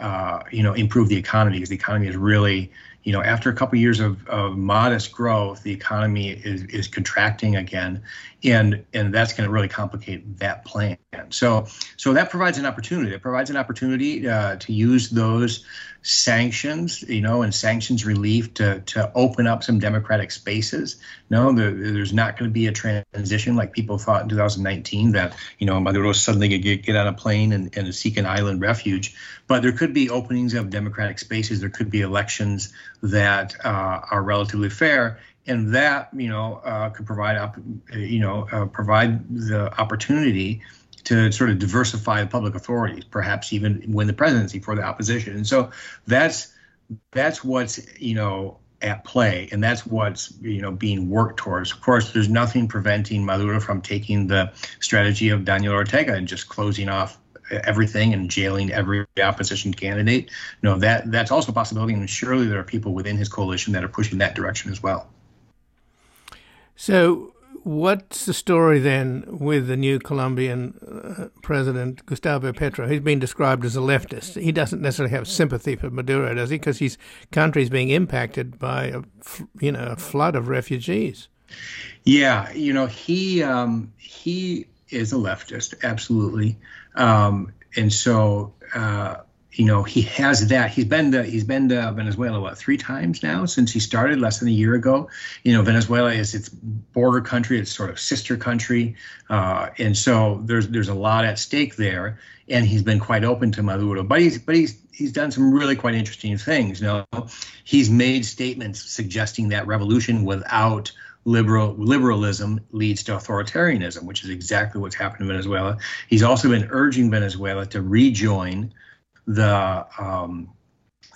uh, you know, improve the economy because the economy is really, you know, after a couple of years of, of modest growth, the economy is, is contracting again, and and that's going to really complicate that plan. So so that provides an opportunity. It provides an opportunity uh, to use those sanctions, you know, and sanctions relief to to open up some democratic spaces. No, the, there's not going to be a transition like people thought in 2019 that you know Maduro suddenly could get, get on a plane and, and seek an island refuge. But there could be openings of democratic spaces. There could be elections that uh, are relatively fair, and that you know uh, could provide up, you know, uh, provide the opportunity to sort of diversify the public authorities, perhaps even win the presidency for the opposition. And so that's that's what's you know at play, and that's what's you know being worked towards. Of course, there's nothing preventing Maduro from taking the strategy of Daniel Ortega and just closing off everything and jailing every opposition candidate. No, that that's also a possibility, and surely there are people within his coalition that are pushing that direction as well. So, what's the story then with the new Colombian uh, president, Gustavo Petro? He's been described as a leftist. He doesn't necessarily have sympathy for Maduro, does he? Because his country is being impacted by a, you know, a flood of refugees. Yeah, you know, he um, he is a leftist, absolutely, um, and so. Uh, you know he has that. He's been to he's been to venezuela what three times now since he started less than a year ago. You know venezuela is its border country it's sort of sister country. Uh, and so there's there's a lot at stake there and he's been quite open to maduro but he's but he's he's done some really quite interesting things. You know he's made statements suggesting that revolution without liberal liberalism leads to authoritarianism, which is exactly what's happened in Venezuela. He's also been urging Venezuela to rejoin the um,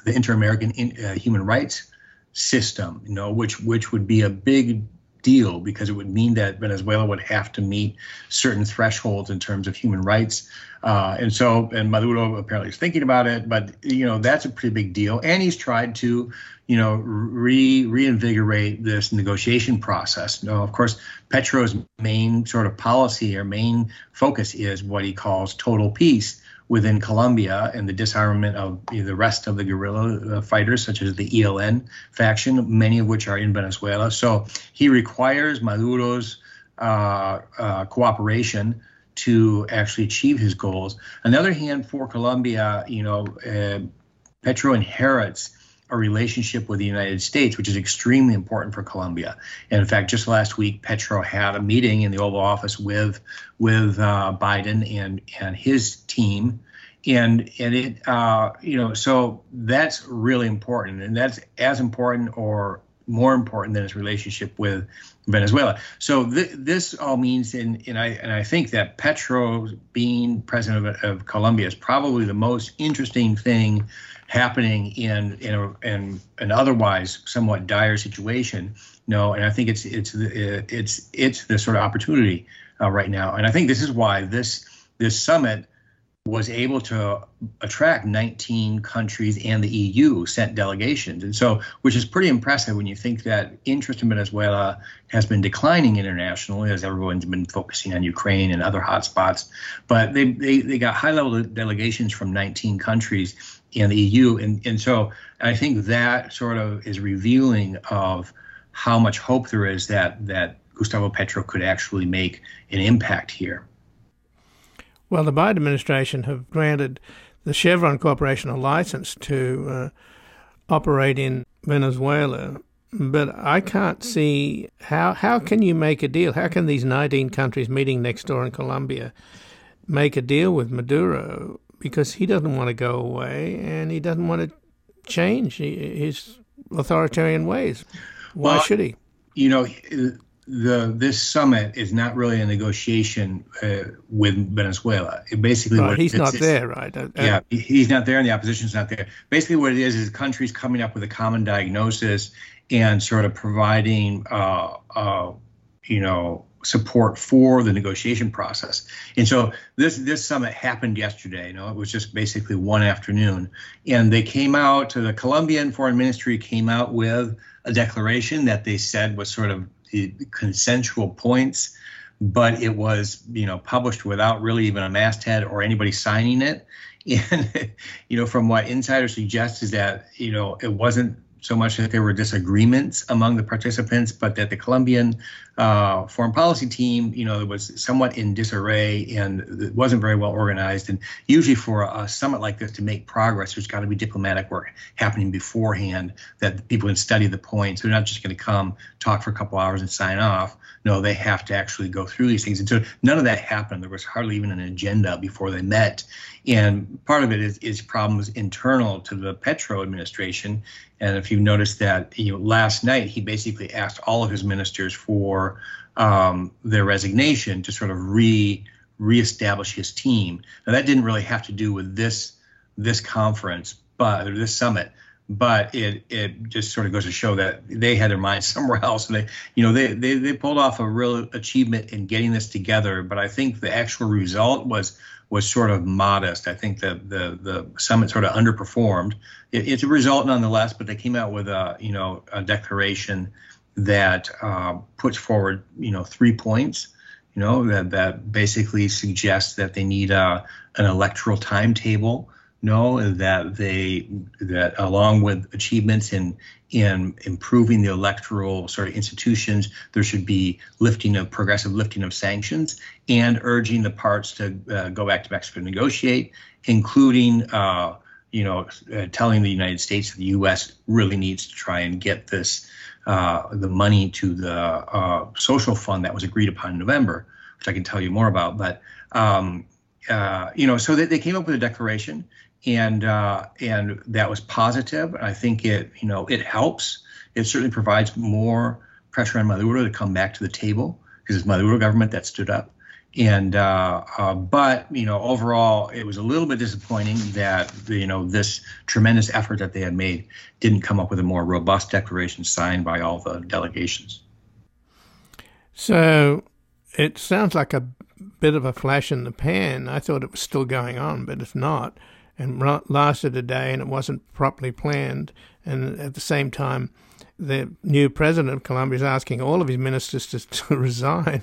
the Inter-American in, uh, Human Rights System, you know, which which would be a big deal because it would mean that Venezuela would have to meet certain thresholds in terms of human rights. Uh, and so, and Maduro apparently is thinking about it, but you know that's a pretty big deal. And he's tried to, you know, re reinvigorate this negotiation process. Know, of course, Petro's main sort of policy or main focus is what he calls total peace, within Colombia and the disarmament of the rest of the guerrilla uh, fighters, such as the ELN faction, many of which are in Venezuela. So he requires Maduro's uh, uh, cooperation to actually achieve his goals. On the other hand, for Colombia, you know, uh, Petro inherits a relationship with the United States, which is extremely important for Colombia. And in fact, just last week, Petro had a meeting in the Oval Office with with uh, Biden and and his team, and and it uh, you know so that's really important, and that's as important or more important than his relationship with Venezuela. So th- this all means, and, I and I think that Petro being president of, of Colombia is probably the most interesting thing happening in in, a, in an otherwise somewhat dire situation. No, and I think it's it's it's it's the sort of opportunity uh, right now, and I think this is why this this summit was able to attract 19 countries and the EU sent delegations. And so, which is pretty impressive when you think that interest in Venezuela has been declining internationally as everyone's been focusing on Ukraine and other hotspots. But they, they, they got high level delegations from 19 countries and the EU. And, and so I think that sort of is revealing of how much hope there is that, that Gustavo Petro could actually make an impact here. Well, the Biden administration have granted the Chevron Corporation a license to uh, operate in Venezuela, but I can't see how how can you make a deal? How can these 19 countries meeting next door in Colombia make a deal with Maduro because he doesn't want to go away and he doesn't want to change his authoritarian ways. Why well, should he? You know, the this summit is not really a negotiation uh, with Venezuela. It basically, right, he's not there, right? Uh, uh, yeah, he's not there, and the opposition's not there. Basically, what it is is countries coming up with a common diagnosis and sort of providing, uh, uh, you know, support for the negotiation process. And so this this summit happened yesterday. You know, it was just basically one afternoon, and they came out. The Colombian Foreign Ministry came out with a declaration that they said was sort of consensual points, but it was you know published without really even a masthead or anybody signing it. And you know, from what insiders suggest is that you know it wasn't so much that there were disagreements among the participants, but that the Colombian uh, foreign policy team, you know, was somewhat in disarray and it wasn't very well organized. And usually, for a summit like this to make progress, there's got to be diplomatic work happening beforehand that people can study the points. They're not just going to come talk for a couple hours and sign off. No, they have to actually go through these things. And so none of that happened. There was hardly even an agenda before they met. And part of it is, is problems internal to the Petro administration. And if you've noticed that, you know, last night he basically asked all of his ministers for um, their resignation to sort of re reestablish his team. Now that didn't really have to do with this this conference, but or this summit, but it it just sort of goes to show that they had their minds somewhere else. And they you know they they, they pulled off a real achievement in getting this together. But i think the actual result was was sort of modest. I think the the the summit sort of underperformed. It, it's a result nonetheless but they came out with a you know a declaration that uh, puts forward you know three points you know that that basically suggests that they need a an electoral timetable know that they that along with achievements in in improving the electoral sort of institutions, there should be lifting of progressive lifting of sanctions and urging the parts to uh, go back to Mexico to negotiate, including uh, you know uh, telling the United States that the U.S. really needs to try and get this uh, the money to the uh, social fund that was agreed upon in November, which I can tell you more about, but. Um, uh, you know, so they, they came up with a declaration and uh, and that was positive. I think it you know it helps. It certainly provides more pressure on Maduro to come back to the table because it's Maduro government that stood up. And uh, uh, but you know overall it was a little bit disappointing that you know this tremendous effort that they had made didn't come up with a more robust declaration signed by all the delegations. So it sounds like a bit of a flash in the pan. I thought it was still going on, but it's not and lasted a day and it wasn't properly planned. And at the same time, the new president of Colombia is asking all of his ministers to, to resign.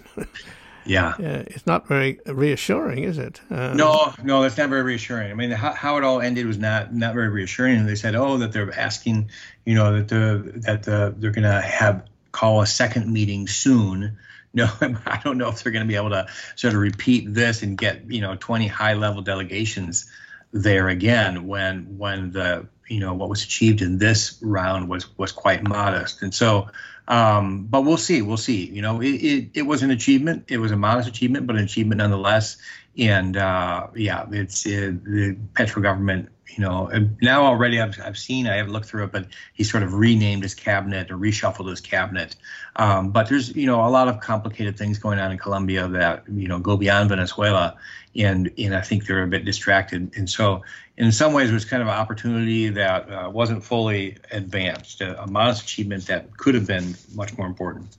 Yeah. Uh, it's not very reassuring, is it? Um, no, no, that's not very reassuring. I mean, how, how, it all ended was not not very reassuring. They said, oh, that they're asking, you know, that the that the they're going to have call a second meeting soon. No, I don't know if they're going to be able to sort of repeat this and get you know 20 high level delegations there again when when the you know what was achieved in this round was was quite modest. And so um, but we'll see we'll see you know it, it, it was an achievement it was a modest achievement but an achievement nonetheless and uh, yeah it's it, the petro government you know now already I've, I've seen i haven't looked through it but he sort of renamed his cabinet or reshuffled his cabinet. Um, but there's you know a lot of complicated things going on in colombia that you know go beyond venezuela. And and i think they're a bit distracted. And so in some ways it was kind of an opportunity that uh, wasn't fully advanced a, a modest achievement that could have been much more important.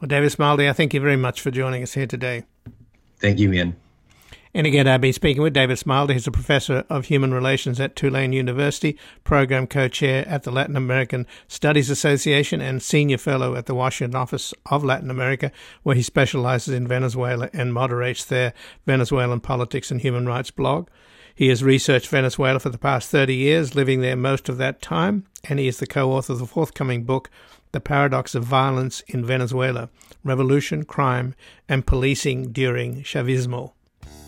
Well david Smilde i thank you very much for joining us here today. Thank you ian and again, I've been speaking with David Smilde. He's a professor of human relations at Tulane University, program co chair at the Latin American Studies Association, and senior fellow at the Washington Office of Latin America, where he specializes in Venezuela and moderates their Venezuelan politics and human rights blog. He has researched Venezuela for the past 30 years, living there most of that time, and he is the co author of the forthcoming book, The Paradox of Violence in Venezuela Revolution, Crime, and Policing During Chavismo.